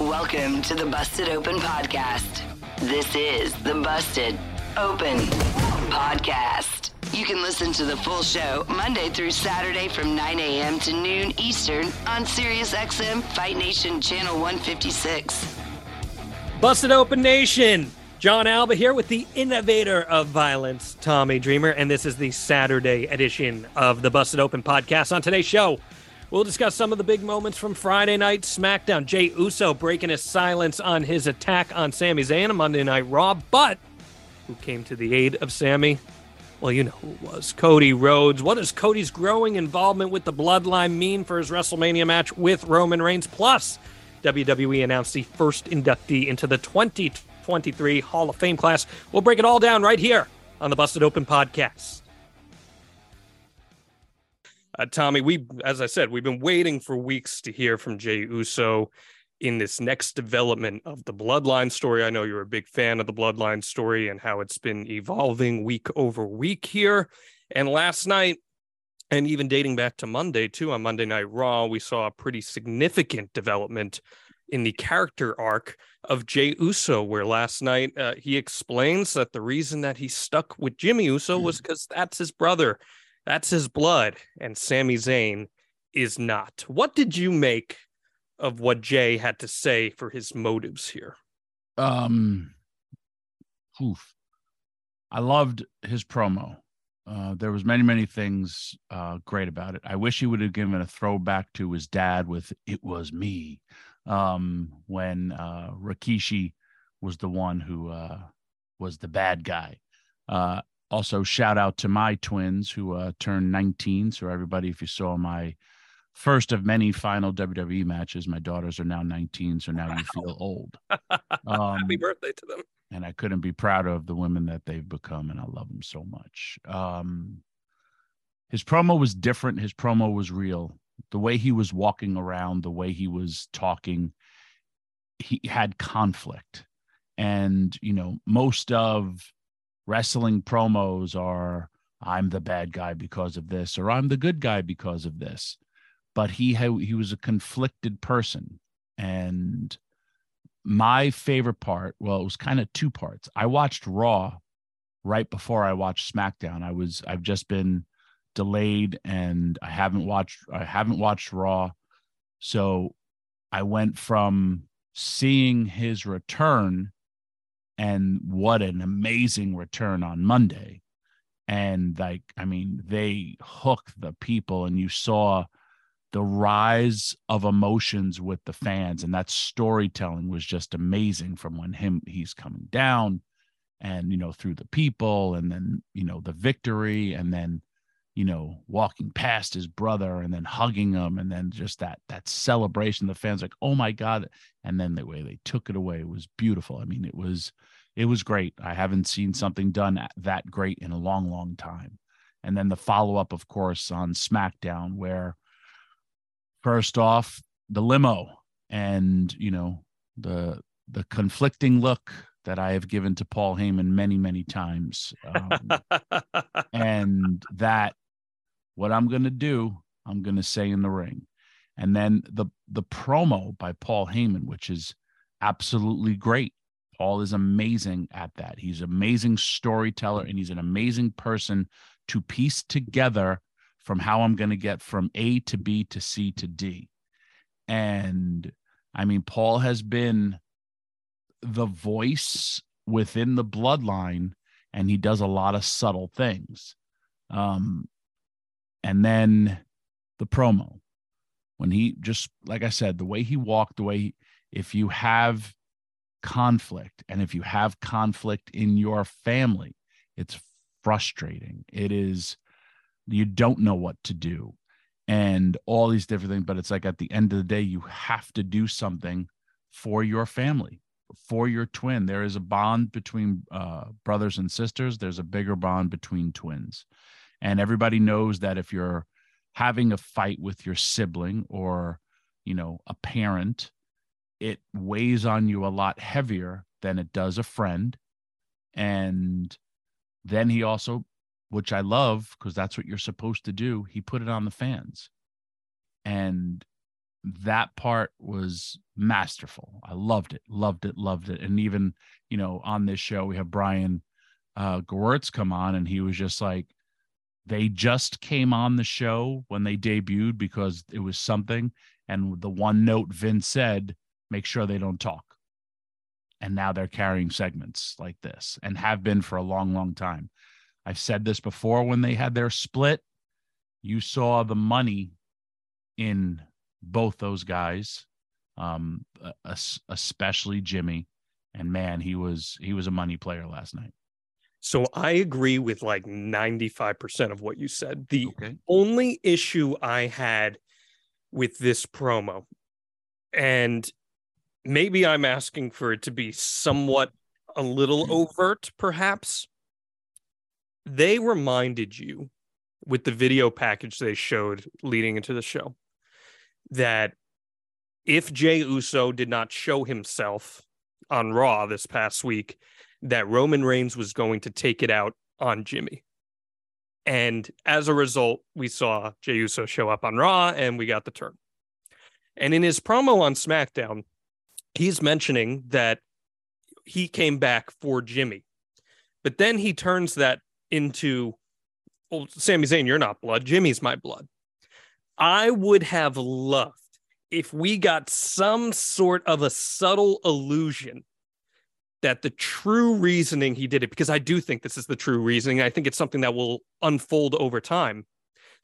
Welcome to the Busted Open Podcast. This is the Busted Open Podcast. You can listen to the full show Monday through Saturday from 9 a.m. to noon Eastern on SiriusXM Fight Nation Channel 156. Busted Open Nation. John Alba here with the innovator of violence, Tommy Dreamer, and this is the Saturday edition of the Busted Open podcast. On today's show, we'll discuss some of the big moments from Friday night SmackDown. Jey Uso breaking his silence on his attack on Sami Zayn on Monday Night Raw, but who came to the aid of Sami? Well, you know who it was. Cody Rhodes. What does Cody's growing involvement with the Bloodline mean for his WrestleMania match with Roman Reigns? Plus, WWE announced the first inductee into the 2023 Hall of Fame class. We'll break it all down right here on the Busted Open podcast. Uh, Tommy, we, as I said, we've been waiting for weeks to hear from Jey Uso in this next development of the Bloodline story. I know you're a big fan of the Bloodline story and how it's been evolving week over week here. And last night, and even dating back to Monday, too, on Monday Night Raw, we saw a pretty significant development in the character arc of Jey Uso, where last night uh, he explains that the reason that he stuck with Jimmy Uso was because that's his brother, that's his blood, and Sami Zayn is not. What did you make of what Jey had to say for his motives here? Um, oof. I loved his promo. Uh, there was many, many things uh, great about it. I wish he would have given a throwback to his dad with "It was me," um, when uh, Rikishi was the one who uh, was the bad guy. Also, shout out to my twins who uh, turned 19. So, everybody, if you saw my first of many final WWE matches, my daughters are now 19. So now you feel old. Um, Happy birthday to them. and I couldn't be prouder of the women that they've become, and I love them so much. Um, his promo was different. His promo was real. The way he was walking around, the way he was talking, he had conflict. And, you know, most of wrestling promos are I'm the bad guy because of this, or I'm the good guy because of this. But he had, he was a conflicted person. And my favorite part, well, it was kind of two parts. I watched Raw right before I watched SmackDown. I was I've just been delayed and I haven't watched I haven't watched Raw. So I went from seeing his return and what an amazing return on Monday. And like I mean, they hooked the people and you saw the rise of emotions with the fans and that storytelling was just amazing from when him he's coming down and you know through the people and then you know the victory and then you know walking past his brother and then hugging him and then just that that celebration the fans like oh my god and then the way they took it away was beautiful i mean it was it was great. I haven't seen something done that great in a long long time. And then the follow up of course on smackdown where first off the limo and you know the the conflicting look that I have given to Paul Heyman many many times um, and that what I'm going to do I'm going to say in the ring. And then the the promo by Paul Heyman which is absolutely great Paul is amazing at that he's an amazing storyteller and he's an amazing person to piece together from how I'm going to get from A to B to C to D. And I mean, Paul has been the voice within the bloodline, and he does a lot of subtle things. Um, and then the promo when he just like I said, the way he walked, the way he, if you have conflict and if you have conflict in your family, it's frustrating. It is you don't know what to do and all these different things, but it's like at the end of the day, you have to do something for your family, for your twin. There is a bond between uh, brothers and sisters. There's a bigger bond between twins. And everybody knows that if you're having a fight with your sibling or you know a parent it weighs on you a lot heavier than it does a friend. And then he also which i love because that's what you're supposed to do he put it on the fans. And that part was masterful. I loved it loved it loved it. And even you know on this show we have brian uh Gewirtz come on and he was just like they just came on the show when they debuted because it was something. And the one note Vince said, make sure they don't talk. And now they're carrying segments like this and have been for a long, long time. I've said this before when they had their split, you saw the money in both those guys, um, especially Jimmy. And man, he was he was a money player last night. So I agree with like 95% of what you said. The okay. only issue I had with this promo, and maybe I'm asking for it to be somewhat a little mm. overt, perhaps. They reminded you with the video package they showed leading into the show that if Jey Uso did not show himself on Raw this past week, that Roman Reigns was going to take it out on Jimmy. And as a result, we saw Jey Uso show up on Raw and we got the turn. And in his promo on SmackDown, he's mentioning that he came back for Jimmy. But then he turns that into, well, Sami Zayn, you're not blood. Jimmy's my blood. I would have loved if we got some sort of a subtle illusion that the true reasoning he did it, because I do think this is the true reasoning. I think it's something that will unfold over time.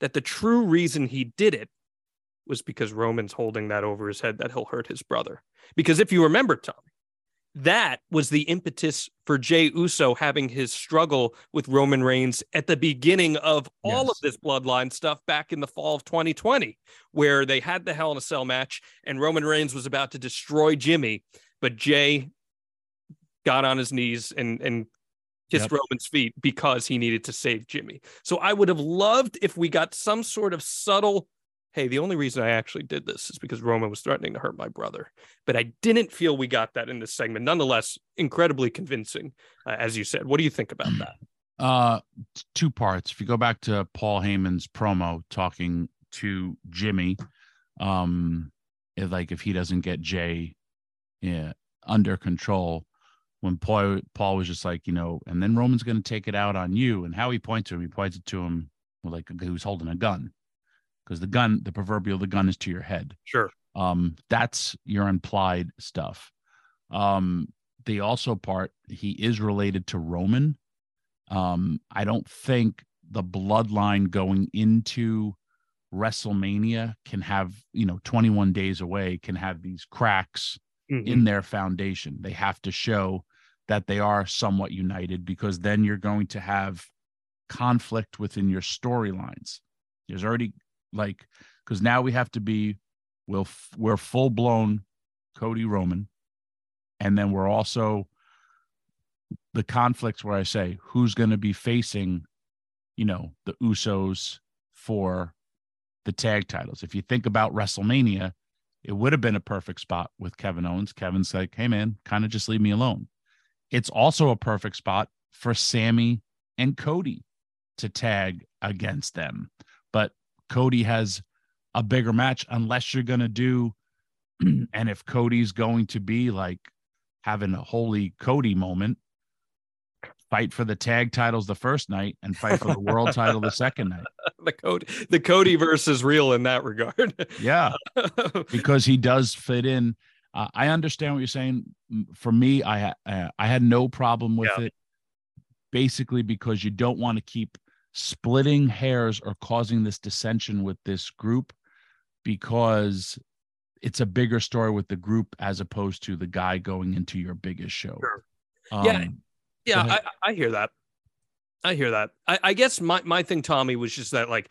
That the true reason he did it was because Roman's holding that over his head that he'll hurt his brother. Because if you remember, Tom, that was the impetus for Jey Uso having his struggle with Roman Reigns at the beginning of all yes. of this bloodline stuff back in the fall of 2020, where they had the Hell in a Cell match and Roman Reigns was about to destroy Jimmy, but Jey got on his knees and and kissed yep. Roman's feet because he needed to save Jimmy. So I would have loved if we got some sort of subtle hey, the only reason I actually did this is because Roman was threatening to hurt my brother. But I didn't feel we got that in this segment. Nonetheless, incredibly convincing, uh, as you said. What do you think about that? Uh, two parts. If you go back to Paul Heyman's promo talking to Jimmy, um, like if he doesn't get Jey yeah, under control, when Paul Paul was just like, you know, and then Roman's going to take it out on you. And how he points to him, he points it to him like was holding a gun, because the gun, the proverbial, the gun is to your head. Sure. Um, that's your implied stuff. Um, the also part he is related to Roman. Um, I don't think the bloodline going into WrestleMania can have, you know, 21 days away can have these cracks mm-hmm. in their foundation. They have to show that they are somewhat united because then you're going to have conflict within your storylines. There's already like because now we have to be we'll we're full blown Cody Roman, and then we're also the conflicts where I say who's going to be facing, you know, the Usos for the tag titles. If you think about WrestleMania, it would have been a perfect spot with Kevin Owens. Kevin's like, hey man, kind of just leave me alone. It's also a perfect spot for Sami and Cody to tag against them. Cody has a bigger match unless you're going to do and if Cody's going to be like having a holy Cody moment, fight for the tag titles the first night and fight for the world title the second night. the Cody, the Cody versus real in that regard. Yeah, because he does fit in. Uh, I understand what you're saying. For me, I had uh, I had no problem with yeah. it, basically because you don't want to keep splitting hairs or causing this dissension with this group because it's a bigger story with the group as opposed to the guy going into your biggest show. Sure. Um, yeah, yeah, I, I, hear that. I hear that. I, I guess my my thing, Tommy, was just that like,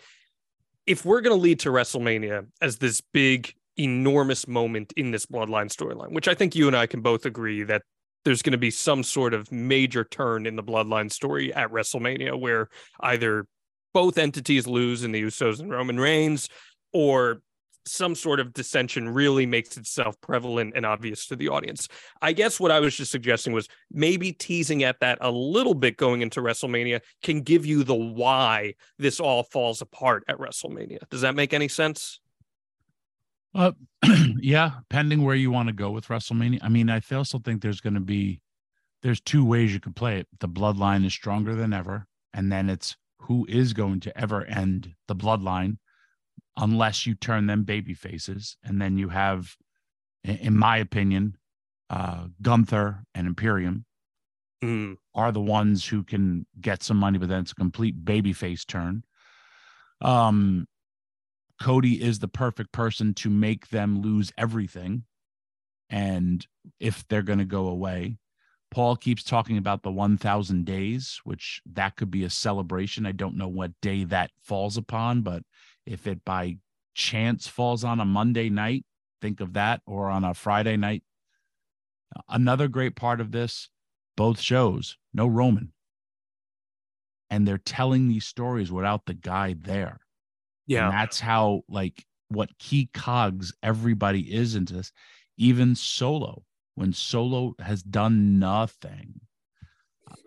if we're gonna lead to WrestleMania as this big, enormous moment in this Bloodline storyline, which I think you and I can both agree that there's going to be some sort of major turn in the Bloodline story at WrestleMania, where either both entities lose in the Usos and Roman Reigns, or some sort of dissension really makes itself prevalent and obvious to the audience. I guess what I was just suggesting was maybe teasing at that a little bit going into WrestleMania can give you the why this all falls apart at WrestleMania. Does that make any sense? Uh, yeah, pending where you want to go with WrestleMania. I mean, I also think there's going to be there's two ways you could play it. The bloodline is stronger than ever, and then it's who is going to ever end the bloodline unless you turn them baby faces. And then you have, in my opinion, uh, Gunther and Imperium mm. are the ones who can get some money, but then it's a complete baby face turn. Um, Cody is the perfect person to make them lose everything. And if they're going to go away, Paul keeps talking about the 1000 days, which that could be a celebration. I don't know what day that falls upon, but if it by chance falls on a Monday night, think of that, or on a Friday night. Another great part of this, both shows, no Roman. And they're telling these stories without the guy there. Yeah. And that's how, like, what key cogs everybody is into this, even solo, when solo has done nothing.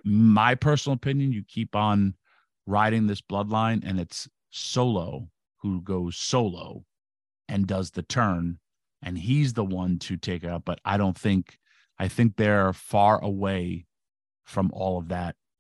My personal opinion, you keep on riding this bloodline and it's solo who goes solo and does the turn and he's the one to take it up but i don't think i think they're far away from all of that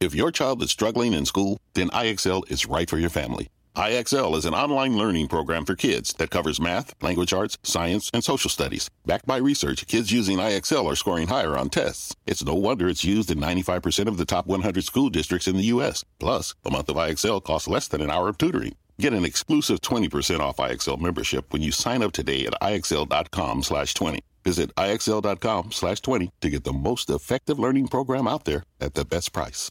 If your child is struggling in school, then IXL is right for your family. IXL is an online learning program for kids that covers math, language arts, science, and social studies. Backed by research, kids using IXL are scoring higher on tests. It's no wonder it's used in 95% of the top 100 school districts in the U.S. Plus, a month of IXL costs less than an hour of tutoring. Get an exclusive 20% off IXL membership when you sign up today at IXL.com slash 20. Visit IXL.com slash 20 to get the most effective learning program out there at the best price.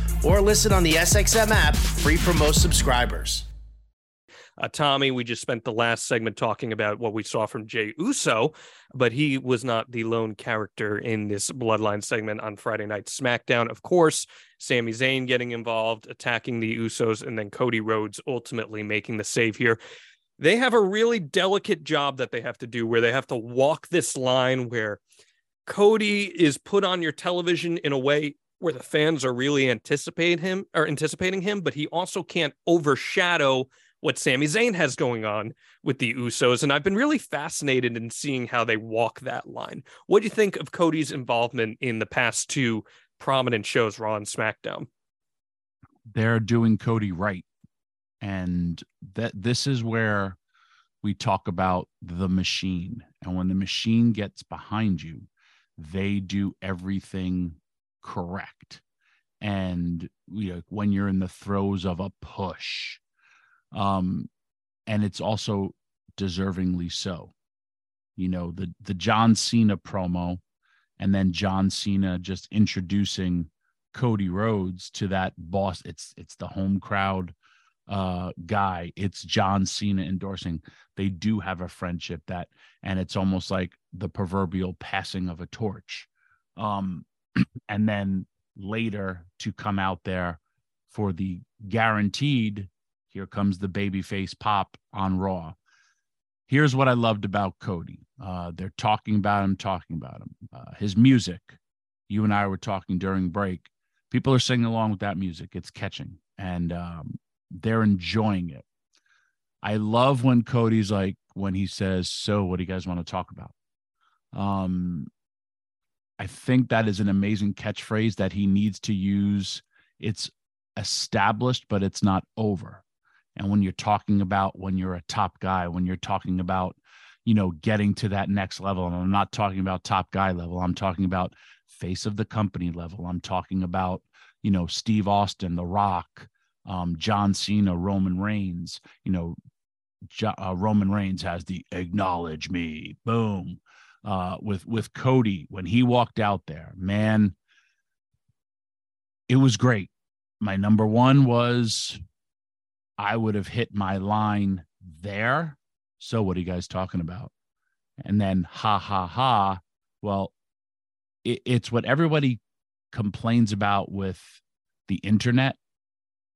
or listen on the SXM app, free for most subscribers. Uh, Tommy, we just spent the last segment talking about what we saw from Jey Uso, but he was not the lone character in this Bloodline segment on Friday Night SmackDown. Of course, Sami Zayn getting involved, attacking the Usos, and then Cody Rhodes ultimately making the save here. They have a really delicate job that they have to do where they have to walk this line where Cody is put on your television in a way where the fans are really anticipating him or anticipating him, but he also can't overshadow what Sami Zayn has going on with the Usos. And I've been really fascinated in seeing how they walk that line. What do you think of Cody's involvement in the past two prominent shows, Raw and SmackDown? They're doing Cody right. And that this is where we talk about the machine. And when the machine gets behind you, they do everything correct. And you know, when you're in the throes of a push, um, and it's also deservingly so. You know, the the John Cena promo, and then John Cena just introducing Cody Rhodes to that boss. It's it's the home crowd uh guy. It's John Cena endorsing. They do have a friendship that, and it's almost like the proverbial passing of a torch. Um, and then later to come out there for the guaranteed here comes the babyface pop on Raw. Here's what I loved about Cody. Uh, they're talking about him, talking about him. Uh, his music. You and I were talking during break. People are singing along with that music. It's catching, and um, they're enjoying it. I love when Cody's like when he says, "So, what do you guys want to talk about?" Um, I think that is an amazing catchphrase that he needs to use. It's established, but it's not over. And when you're talking about when you're a top guy, when you're talking about, you know, getting to that next level, and I'm not talking about top guy level, I'm talking about face of the company level. I'm talking about, you know, Steve Austin, The Rock, um, John Cena, Roman Reigns, you know, uh, Roman Reigns has the acknowledge me, boom uh, with with Cody when he walked out there. Man, it was great. My number one was I would have hit my line there. So what are you guys talking about? And then ha ha ha. Well, it, it's what everybody complains about with the internet.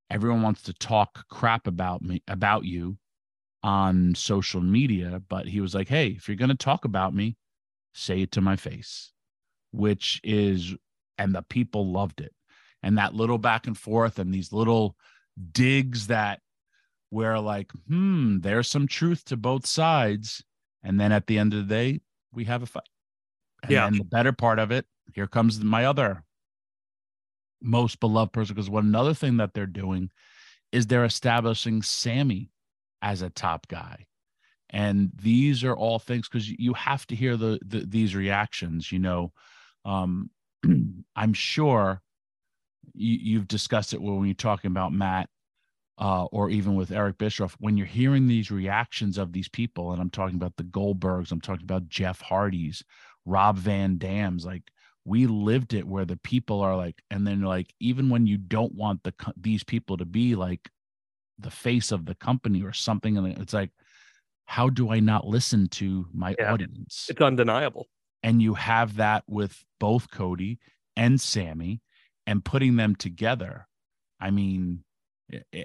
Everyone wants to talk crap about me about you on social media, but he was like, "Hey, if you're going to talk about me, say it to my face, which is, and the people loved it. And that little back and forth and these little digs that where like, hmm, there's some truth to both sides. And then at the end of the day, we have a fight. And yeah. then the better part of it, here comes my other most beloved person. Because one another thing that they're doing is they're establishing Sami as a top guy and these are all things because you have to hear the, the these reactions you know? Um i'm sure you, you've discussed it when you're talking about matt uh, or even with Eric Bischoff, when you're hearing these reactions of these people, and I'm talking about the Goldbergs, I'm talking about Jeff Hardy's, Rob Van Dam's, like we lived it where the people are like, and then like even when you don't want the these people to be like the face of the company or something, and it's like how do I not listen to my yeah, audience? It's undeniable. And you have that with both Cody and Sami and putting them together. I mean,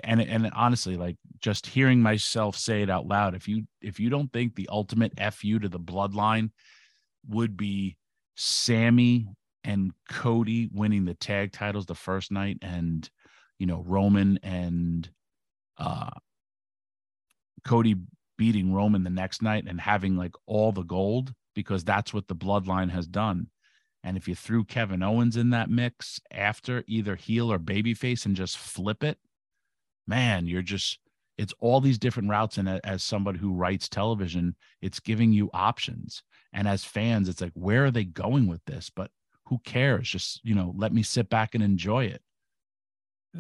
and and honestly, like just hearing myself say it out loud, if you if you don't think the ultimate fu to the bloodline would be Sami and Cody winning the tag titles the first night, and you know Roman and uh Cody beating Roman the next night and having like all the gold because that's what the bloodline has done. And if you threw Kevin Owens in that mix after either heel or babyface and just flip it, man, you're just it's all these different routes. And as somebody who writes television, it's giving you options. And as fans, it's like, where are they going with this? But who cares? Just, you know, let me sit back and enjoy it.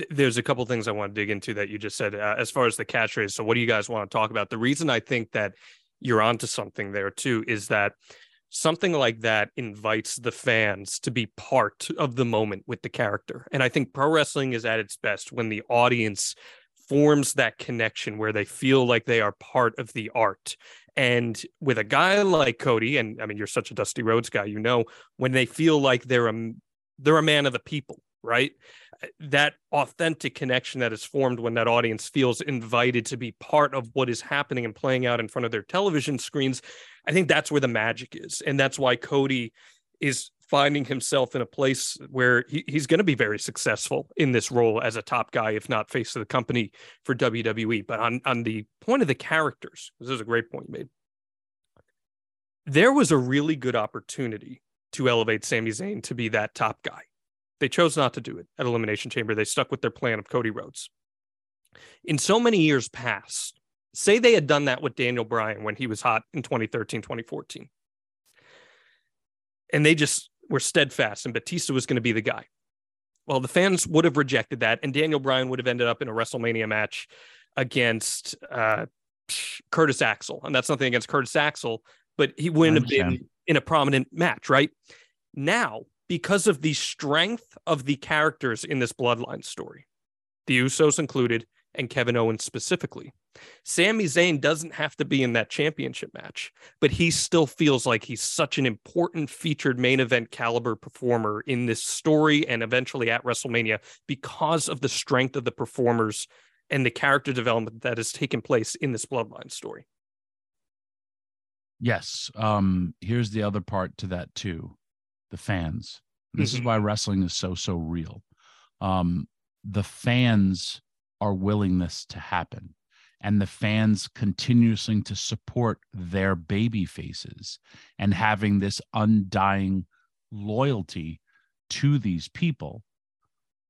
There's a couple things I want to dig into that you just said uh, as far as the catch catchphrase. So, what do you guys want to talk about? The reason I think that you're onto something there too is that something like that invites the fans to be part of the moment with the character. And I think pro wrestling is at its best when the audience forms that connection where they feel like they are part of the art. And with a guy like Cody, and I mean, you're such a Dusty Rhodes guy, you know, when they feel like they're a they're a man of the people, right? Uh, that authentic connection that is formed when that audience feels invited to be part of what is happening and playing out in front of their television screens. I think that's where the magic is. And that's why Cody is finding himself in a place where he, he's going to be very successful in this role as a top guy, if not face of the company for WWE. But on, on the point of the characters, this is a great point you made. There was a really good opportunity to elevate Sami Zayn to be that top guy. They chose not to do it at Elimination Chamber. They stuck with their plan of Cody Rhodes. In so many years past, say they had done that with Daniel Bryan when he was hot in 2013, 2014. And they just were steadfast and Batista was going to be the guy. Well, the fans would have rejected that, and Daniel Bryan would have ended up in a WrestleMania match against uh, Curtis Axel. And that's nothing against Curtis Axel, but he wouldn't have been in a prominent match, right? Now, because of the strength of the characters in this bloodline story, the Usos included, and Kevin Owens specifically. Sami Zayn doesn't have to be in that championship match, but he still feels like he's such an important featured main event caliber performer in this story and eventually at WrestleMania because of the strength of the performers and the character development that has taken place in this bloodline story. Yes. Um, here's the other part to that too. The fans. This mm-hmm. is why wrestling is so, so real. Um, the fans our willingness to happen and the fans continuously to support their baby faces and having this undying loyalty to these people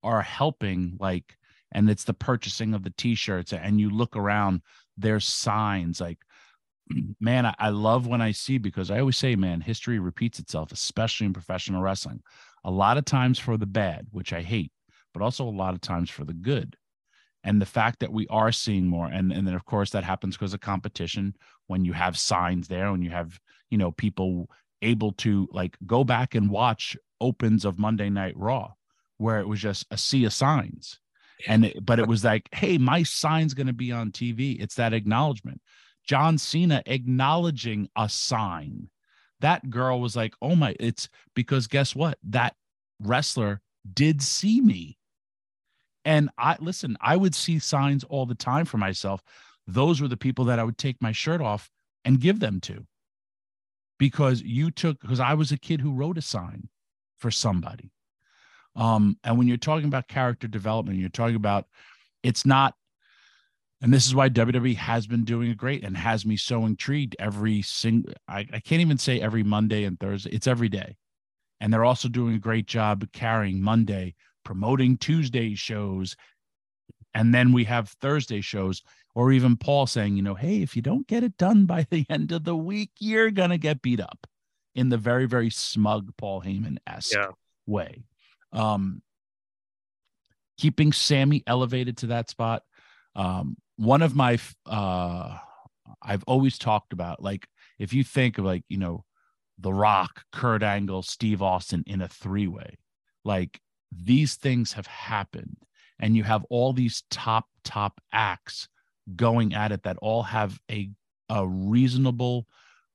are helping like and it's the purchasing of the t-shirts and you look around there's signs like man I, I love when i see because i always say man history repeats itself especially in professional wrestling. A lot of times for the bad which i hate but also a lot of times for the good. And the fact that we are seeing more and and then of course that happens because of competition. When you have signs there when you have you know people able to like go back and watch opens of monday night raw where it was just a sea of signs. And it, but it was like hey my sign's going to be on tv it's that acknowledgement john cena acknowledging a sign that girl was like oh my it's because guess what that wrestler did see me and I listen, I would see signs all the time for myself. Those were the people that I would take my shirt off and give them to. Because you took because I was a kid who wrote a sign for somebody. Um, and when you're talking about character development, you're talking about it's not and this is why WWE has been doing it great and has me so intrigued every single I, I can't even say every Monday and Thursday, it's every day. And they're also doing a great job carrying Monday promoting Tuesday shows. And then we have Thursday shows, or even Paul saying, you know, hey, if you don't get it done by the end of the week, you're going to get beat up in the very, very smug Paul Heyman esque yeah. way. Um, keeping Sami elevated to that spot. Um, one of my, uh, I've always talked about, like, if you think of like, you know, The Rock, Kurt Angle, Steve Austin in a three way, like these things have happened and you have all these top top acts going at it that all have a a reasonable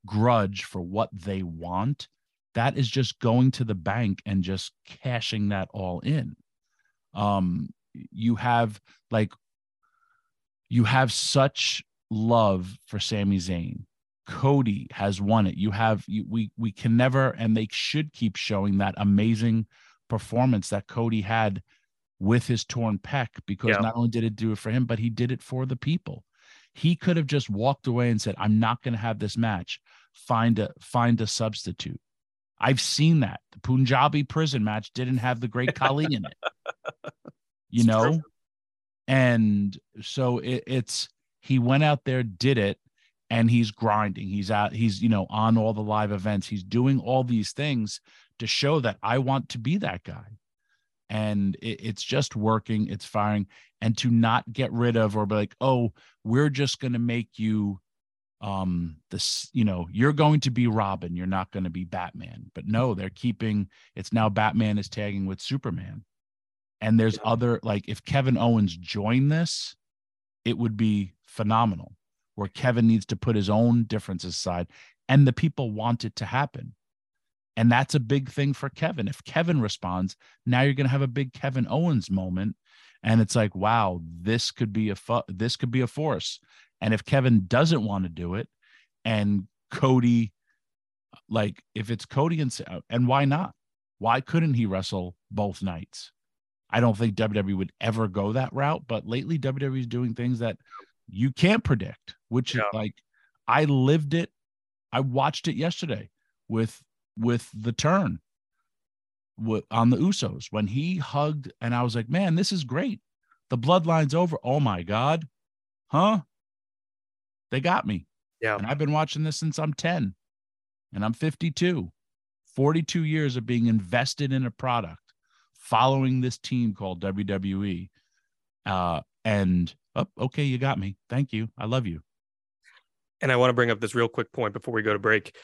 grudge for what they want. That is just going to the bank and just cashing that all in. Um you have like you have such love for Sami Zayn Cody has won it you have you, we we can never and they should keep showing that amazing performance that Cody had with his torn pec because yeah. not only did it do it for him, but he did it for the people. He could have just walked away and said, "I'm not going to have this match. Find a find a substitute." I've seen that. The Punjabi prison match didn't have the great Khali in it. You It's know? true. And so it, it's he went out there, did it, and he's grinding. He's out, he's, you know, on all the live events. He's doing all these things to show that I want to be that guy. And it, it's just working, it's firing. And to not get rid of or be like, oh, we're just gonna make you um this you know you're going to be robin you're not going to be batman but no they're keeping it's now batman is tagging with superman and there's other like if kevin owens joined this it would be phenomenal where kevin needs to put his own differences aside and the people want it to happen and that's a big thing for kevin if kevin responds now you're going to have a big kevin owens moment and it's like wow this could be a fu- this could be a force and if Kevin doesn't want to do it and Cody, like if it's Cody and and why not? Why couldn't he wrestle both nights? I don't think WWE would ever go that route, but lately WWE is doing things that you can't predict, which is like I lived it. I watched it yesterday with with the turn with, on the Usos when he hugged, and I was like, man, this is great. The bloodline's over. Oh my God. Huh? They got me. Yeah. And I've been watching this since I'm 10 and I'm 52. 42 years of being invested in a product, following this team called WWE. Uh, and oh, okay, you got me. Thank you. I love you. and I want to bring up this real quick point before we go to break.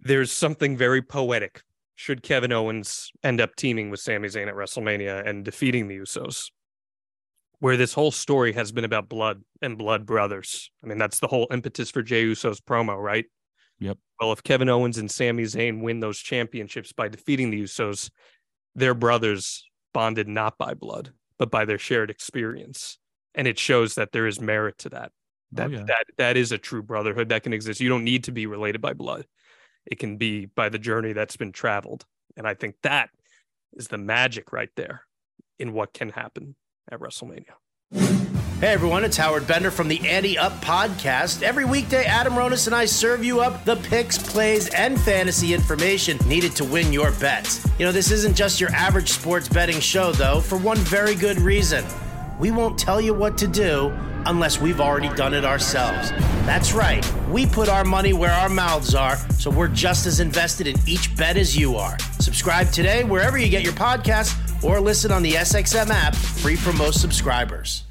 There's something very poetic. Should Kevin Owens end up teaming with Sami Zayn at WrestleMania and defeating the Usos, where this whole story has been about blood and blood brothers. I mean, that's the whole impetus for Jey Uso's promo, right? Yep. Well, if Kevin Owens and Sami Zayn win those championships by defeating the Usos, they're brothers bonded not by blood, but by their shared experience. And it shows that there is merit to that oh, that oh, yeah. that that is a true brotherhood that can exist. You don't need to be related by blood. It can be by the journey that's been traveled. And I think that is the magic right there in what can happen at WrestleMania. Hey everyone, it's Howard Bender from the Ante Up podcast. Every weekday, Adam Ronis and I serve you up the picks, plays, and fantasy information needed to win your bets. You know, this isn't just your average sports betting show, though, for one very good reason. We won't tell you what to do unless we've already done it ourselves. That's right, we put our money where our mouths are, so we're just as invested in each bet as you are. Subscribe today wherever you get your podcasts or listen on the SXM app, free for most subscribers.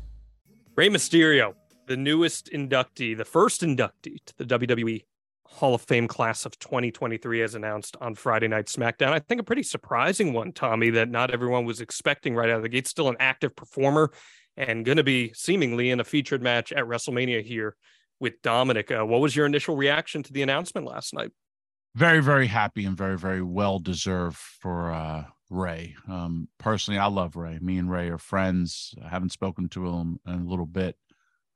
Rey Mysterio, the newest inductee, the first inductee to the WWE Hall of Fame class of 2023, as announced on Friday Night SmackDown. I think a pretty surprising one, Tommy, that not everyone was expecting right out of the gate. Still an active performer and going to be seemingly in a featured match at WrestleMania here with Dominik. Uh, what was your initial reaction to the announcement last night? very very happy and very very well deserved for uh rey. Um personally i love rey. Me and rey are friends. I haven't spoken to him in a little bit.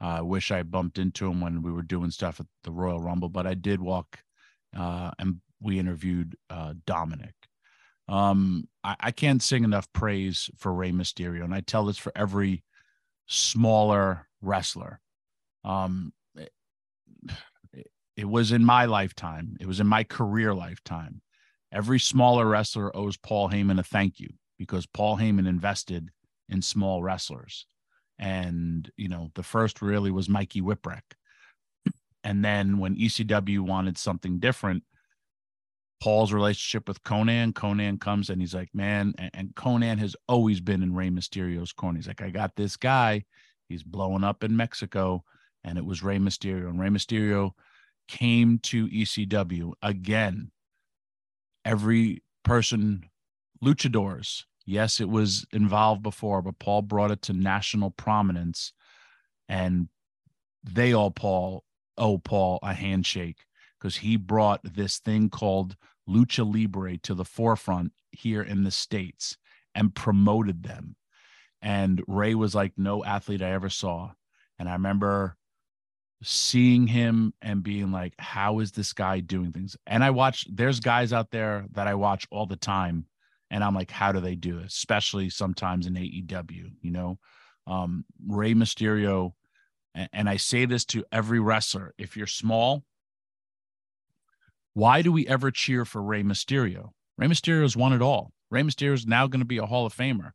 I wish i bumped into him when we were doing stuff at the royal rumble but i did walk uh and we interviewed uh dominik. Um i, I can't sing enough praise for rey mysterio and i tell this for every smaller wrestler um it was in my lifetime. It was in my career lifetime. Every smaller wrestler owes Paul Heyman a thank you because Paul Heyman invested in small wrestlers. And, you know, the first really was Mikey Whipwreck. And then when ECW wanted something different, Paul's relationship with Konnan, Konnan comes and he's like, man, and, Konnan has always been in Rey Mysterio's corner. He's like, I got this guy. He's blowing up in Mexico. And it was Rey Mysterio. And Rey Mysterio came to ECW again. Every person, luchadors, yes, it was involved before, but Paul brought it to national prominence, and they all Paul owe Paul a handshake because he brought this thing called lucha libre to the forefront here in the states and promoted them. And Rey was like no athlete I ever saw, and I remember seeing him and being like, how is this guy doing things? And I watch, there's guys out there that I watch all the time. And I'm like, how do they do it? Especially sometimes in AEW, you know? Um, Rey Mysterio, and, and I say this to every wrestler if you're small, Why do we ever cheer for Rey Mysterio? Rey Mysterio's won it all. Rey Mysterio is now going to be a Hall of Famer.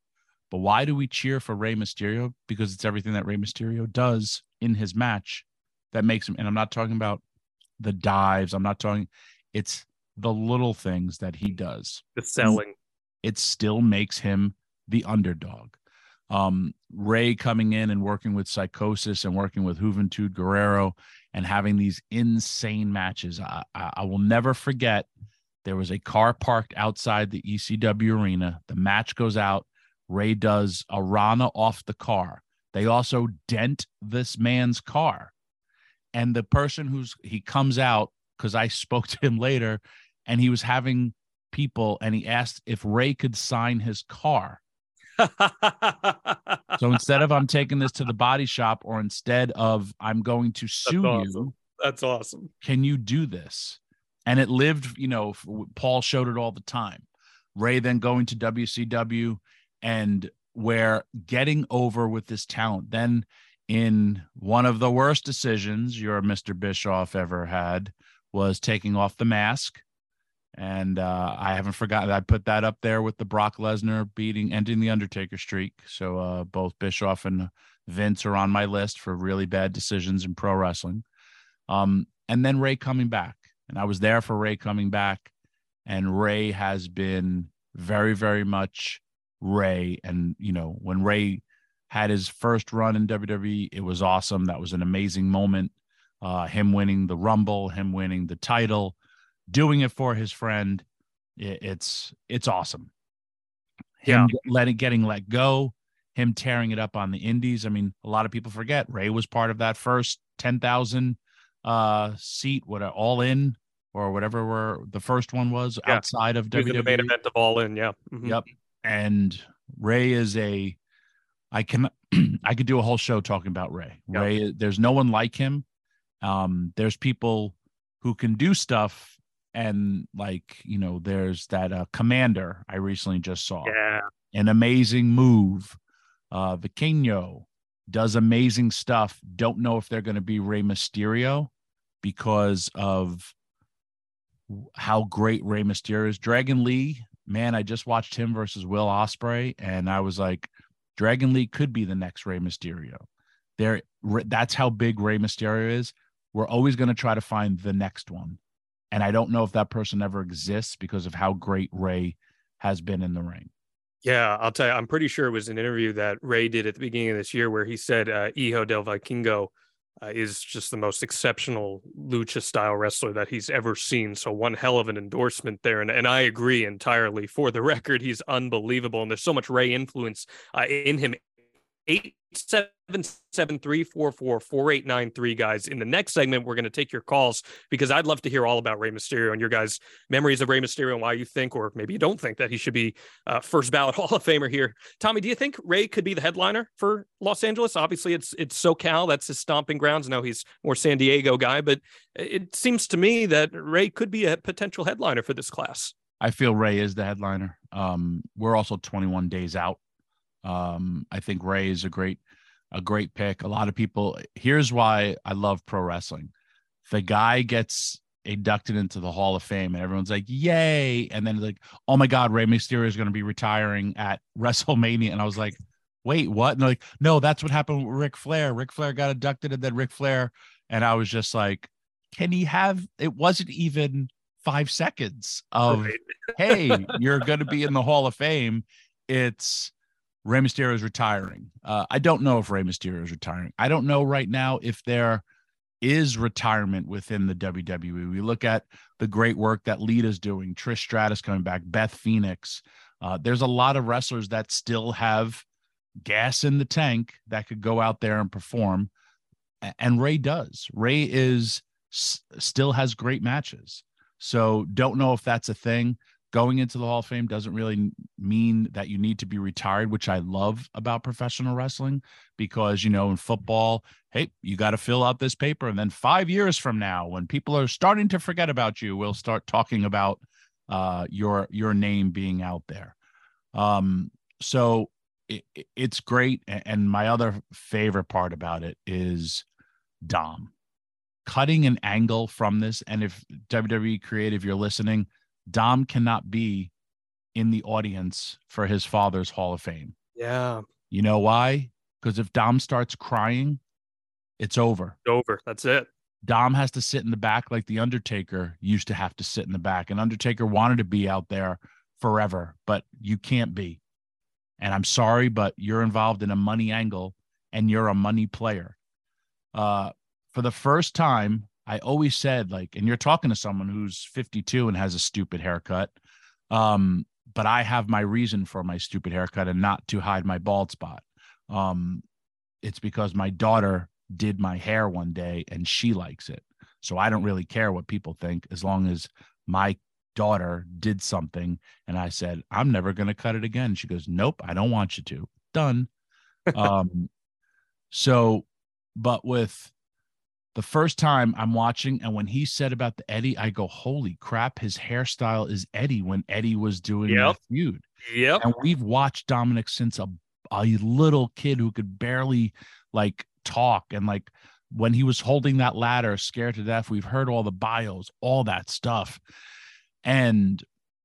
But why do we cheer for Rey Mysterio? Because it's everything that Rey Mysterio does in his match that makes him. And I'm not talking about the dives. I'm not talking. It's the little things that he does. The selling. It still makes him the underdog. Um, Rey coming in and working with Psicosis and working with Juventud Guerrero and having these insane matches. I, I, I will never forget. There was a car parked outside the ECW arena. The match goes out. Rey does a Rana off the car. They also dent this man's car. And the person who's he comes out because I spoke to him later and he was having people and he asked if Rey could sign his car. So instead of I'm taking this to the body shop or instead of I'm going to sue awesome. you, That's awesome. can you do this? And it lived, you know, Paul showed it all the time. Rey then going to WCW and where getting over with this talent. Then in one of the worst decisions your Mr. Bischoff ever had was taking off the mask. And uh, I haven't forgotten. I put that up there with the Brock Lesnar beating, ending the Undertaker streak. So uh, both Bischoff and Vince are on my list for really bad decisions in pro wrestling. Um, and then Rey coming back, and I was there for Rey coming back, and Rey has been very, very much Rey. And you know, when Rey had his first run in WWE, it was awesome. That was an amazing moment. Uh, him winning the Rumble, him winning the title, doing it for his friend. It, it's it's awesome. Him letting getting let go, him tearing it up on the indies. I mean, a lot of people forget Rey was part of that first 10,000 uh seat what all in or whatever were the first one was Yeah. outside of in the main event of All In. Yeah. Mhm. Yep. And Rey is a I can I could do a whole show talking about Rey. Yep. Rey there's no one like him. Um there's people who can do stuff and like, you know, there's that uh Komander I recently just saw. Yeah. An amazing move. Uh Vikingo does amazing stuff. Don't know if they're going to be Rey Mysterio because of how great Rey Mysterio is. Dragon Lee, man, I just watched him versus Will Ospreay, and I was like, Dragon Lee could be the next Rey Mysterio. There, that's how big Rey Mysterio is. We're always going to try to find the next one, and I don't know if that person ever exists because of how great Rey has been in the ring. Yeah, I'll tell you, I'm pretty sure it was an interview that Rey did at the beginning of this year where he said uh, del Vikingo uh, is just the most exceptional lucha style wrestler that he's ever seen. So, one hell of an endorsement there. And, and I agree entirely. For the record, he's unbelievable. And there's so much Rey influence uh, in him. 877-344-4893 guys. In the next segment we're going to take your calls because i'd love to hear all about Rey mysterio and your guys memories of Rey mysterio and why you think or maybe you don't think that he should be uh, first ballot hall of famer here. Tommy do you think rey could be the headliner for los angeles? Obviously it's it's socal. That's his stomping grounds. Now he's more san diego guy but it seems to me that rey could be a potential headliner for this class. I feel Rey is the headliner. Um, we're also 21 days out. Um, I think Rey is a great, a great pick. A lot of people. Here's why I love pro wrestling. The guy gets inducted into the Hall of Fame, and everyone's like, "Yay!" And then like, "Oh my God, Rey Mysterio is going to be retiring at WrestleMania," and I was like, "Wait, what?" And they're like, "No, that's what happened with Ric Flair. Ric Flair got inducted, and then Ric Flair." And I was just like, "Can he have?" It wasn't even five seconds of Right. hey, you're going to be in the Hall of Fame. It's Rey Mysterio is retiring. Uh, I don't know if Rey Mysterio is retiring. I don't know right now if there is retirement within the WWE. We look at the great work that Lita's doing, Trish Stratus coming back, Beth Phoenix. Uh, there's a lot of wrestlers that still have gas in the tank that could go out there and perform. And Rey does. Rey is s- still has great matches. So don't know if that's a thing. Going into the Hall of Fame doesn't really mean that you need to be retired, which I love about professional wrestling because, you know, in football, hey, you got to fill out this paper. And then five years from now, when people are starting to forget about you, we'll start talking about uh, your your name being out there. Um, so it, it- it's great. And my other favorite part about it is Dom. cutting an angle from this, and if WWE Creative, you're listening, Dom cannot be in the audience for his father's Hall of Fame. Yeah. You know why? Because if Dom starts crying, it's over. Over. That's it. Dom has to sit in the back like the Undertaker used to have to sit in the back. And Undertaker wanted to be out there forever, but you can't be. And I'm sorry, but you're involved in a money angle and you're a money player. Uh, for the first time, I always said, like, and you're talking to someone who's 52 and has a stupid haircut. Um, but I have my reason for my stupid haircut and not to hide my bald spot. Um, it's because my daughter did my hair one day and she likes it. So I don't really care what people think as long as my daughter did something and I said, I'm never going to cut it again. She goes, Nope, I don't want you to. Done. um, so, but with the first time I'm watching, and when he said about the Eddie, I go, Holy crap, his hairstyle is Eddie when Eddie was doing Yep. the feud. Yep. And we've watched Dominik since a, a little kid who could barely like talk. And like when he was holding that ladder, scared to death, we've heard all the bios, all that stuff. And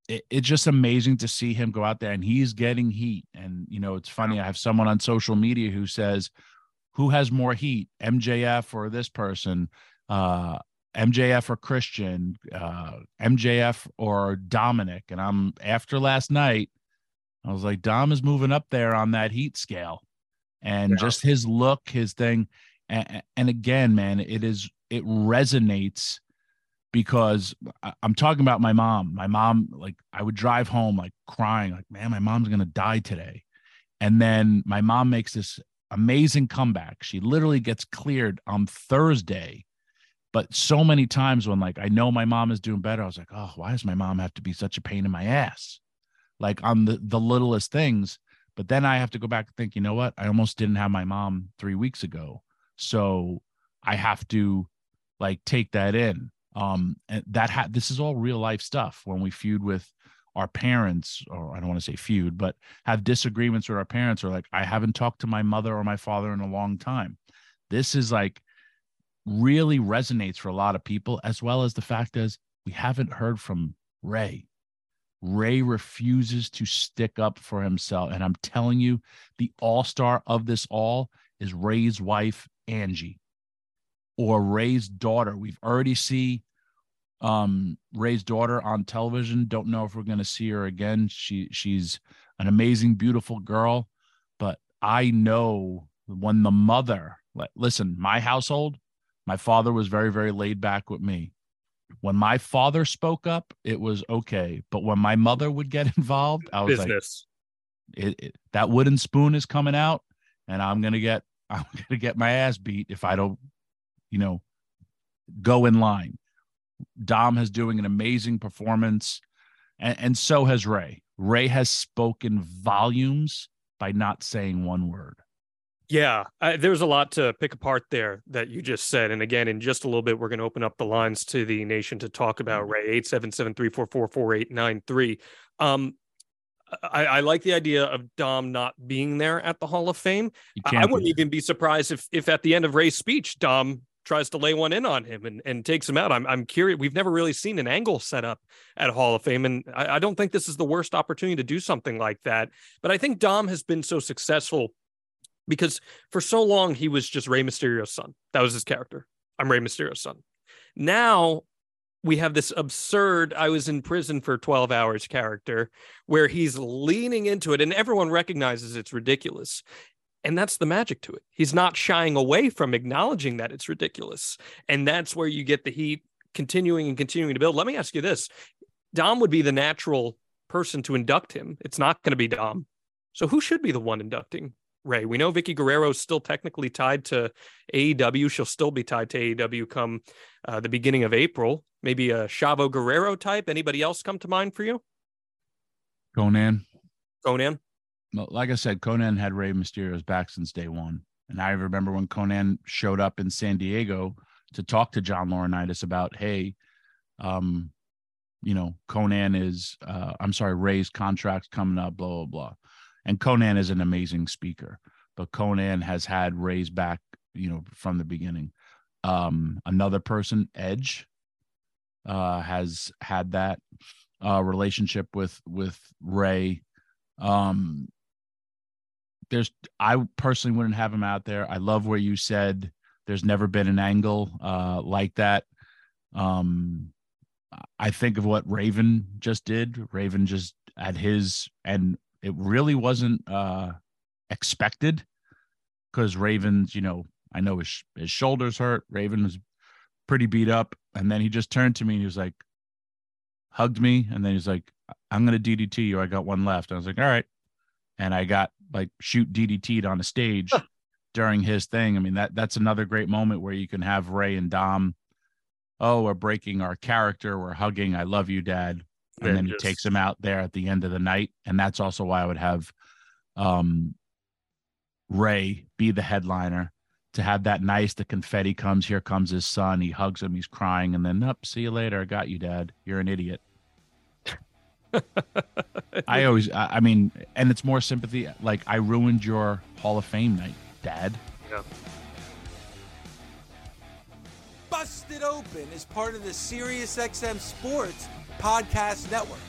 it, it's just amazing to see him go out there and he's getting heat. And, you know, it's funny. I have someone on social media who says, who has more heat, MJF or this person? Uh, MJF or Christian, uh, MJF or Dominik. And I'm after last night, I was like, Dom is moving up there on that heat scale. And Yeah. just his look, his thing. And, and again, man, it is, it resonates because I'm talking about my mom. My mom, like, I would drive home, like, crying, like, man, my mom's going to die today. And then my mom makes this amazing comeback. She literally gets cleared on Thursday. But so many times when like I know my mom is doing better, I was like, oh, why does my mom have to be such a pain in my ass? Like on the the littlest things. But then I have to go back and think, you know what? I almost didn't have my mom three weeks ago. So I have to like take that in. Um and that ha- this is all real life stuff when we feud with our parents, or I don't want to say feud, but have disagreements with our parents, or like I haven't talked to my mother or my father in a long time. This is like really resonates for a lot of people, as well as the fact is we haven't heard from Rey. Rey refuses to stick up for himself. And I'm telling you, the all star of this all is Rey's wife, Angie, or Rey's daughter. We've already see um Rey's daughter on television. Don't know if we're going to see her again. She she's an amazing, beautiful girl, but I know when the mother, like, listen, my household, my father was very, very laid back with me. When my father spoke up, it was okay, but when my mother would get involved, I was Business. like, it, it, that wooden spoon is coming out, and I'm gonna get, I'm gonna get my ass beat if I don't, you know, go in line. Dom is doing an amazing performance, and, and so has Rey. Rey has spoken volumes by not saying one word. Yeah, I, there's a lot to pick apart there that you just said. And again, in just a little bit, we're going to open up the lines to the nation to talk about Rey 877 344 4893. Um, I, I like the idea of Dom not being there at the Hall of Fame. I, I wouldn't even be surprised if, if at the end of Rey's speech, Dom tries to lay one in on him and, and takes him out. I'm, I'm curious. We've never really seen an angle set up at Hall of Fame. And I, I don't think this is the worst opportunity to do something like that. But I think Dom has been so successful because for so long he was just Rey Mysterio's son. That was his character. I'm Rey Mysterio's son. Now we have this absurd I was in prison for 12 hours character where he's leaning into it and everyone recognizes it's ridiculous. And that's the magic to it. He's not shying away from acknowledging that it's ridiculous. And that's where you get the heat continuing and continuing to build. Let me ask you this Dom would be the natural person to induct him. It's not going to be Dom. So who should be the one inducting Rey? We know Vickie Guerrero is still technically tied to AEW. She'll still be tied to AEW come uh, the beginning of April. Maybe a Chavo Guerrero type. Anybody else come to mind for you? Konnan. Konnan? Like I said, Konnan had Rey Mysterio's back since day one. And I remember when Konnan showed up in San Diego to talk to John Laurinaitis about, hey, um, you know, Konnan is, uh, I'm sorry, Rey's contract's coming up, blah, blah, blah. And Konnan is an amazing speaker, but Konnan has had Rey's back, you know, from the beginning. Um, another person, Edge, uh, has had that uh, relationship with with Rey. Um, there's I personally wouldn't have him out there. I love where you said there's never been an angle uh, like that. Um, I think of what Raven just did. Raven just at his, and it really wasn't uh, expected because Raven's, you know, I know his his shoulders hurt. Raven was pretty beat up, and then he just turned to me and he was like, hugged me, and then he's like, "I'm gonna DDT you. I got one left." I was like, "All right," and I got like shoot DDT'd on a stage during his thing. I mean that that's another great moment where you can have Rey and Dom. Oh, we're breaking our character. We're hugging. I love you, Dad. And And then just- he takes him out there at the end of the night, and that's also why I would have um Rey be the headliner to have that nice. The confetti comes. Here comes his son. He hugs him. He's crying, and then up. see you later. I got you, Dad. You're an idiot. I always, I, I mean, and it's more sympathy. Like I ruined your Hall of Fame night, Dad. Yeah. Busted Open is part of the SiriusXM Sports Podcast Network.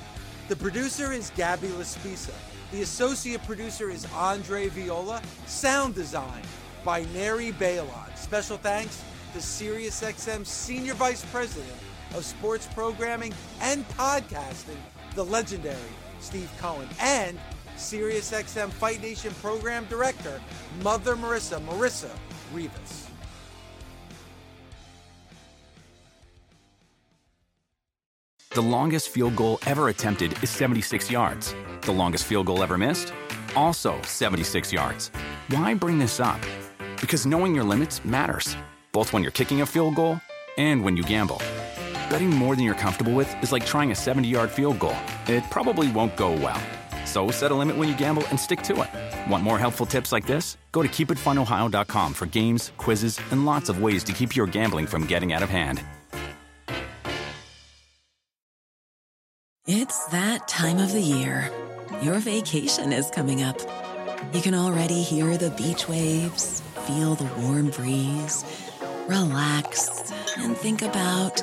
The producer is Gabby Laspisa. The associate producer is Andre Viola. Sound design by Neri Balon. Special thanks to SiriusXM Senior Vice President of Sports Programming and Podcasting, the legendary Steve Cohen, and SiriusXM Fight Nation Program Director, Mother Marissa, Marissa Rivas. The longest field goal ever attempted is 76 yards. The longest field goal ever missed? Also 76 yards. Why bring this up? Because knowing your limits matters, both when you're kicking a field goal and when you gamble. Betting more than you're comfortable with is like trying a 70 yard field goal. It probably won't go well. So set a limit when you gamble and stick to it. Want more helpful tips like this? Go to keepitfunohio.com for games, quizzes, and lots of ways to keep your gambling from getting out of hand. It's that time of the year. Your vacation is coming up. You can already hear the beach waves, feel the warm breeze, relax, and think about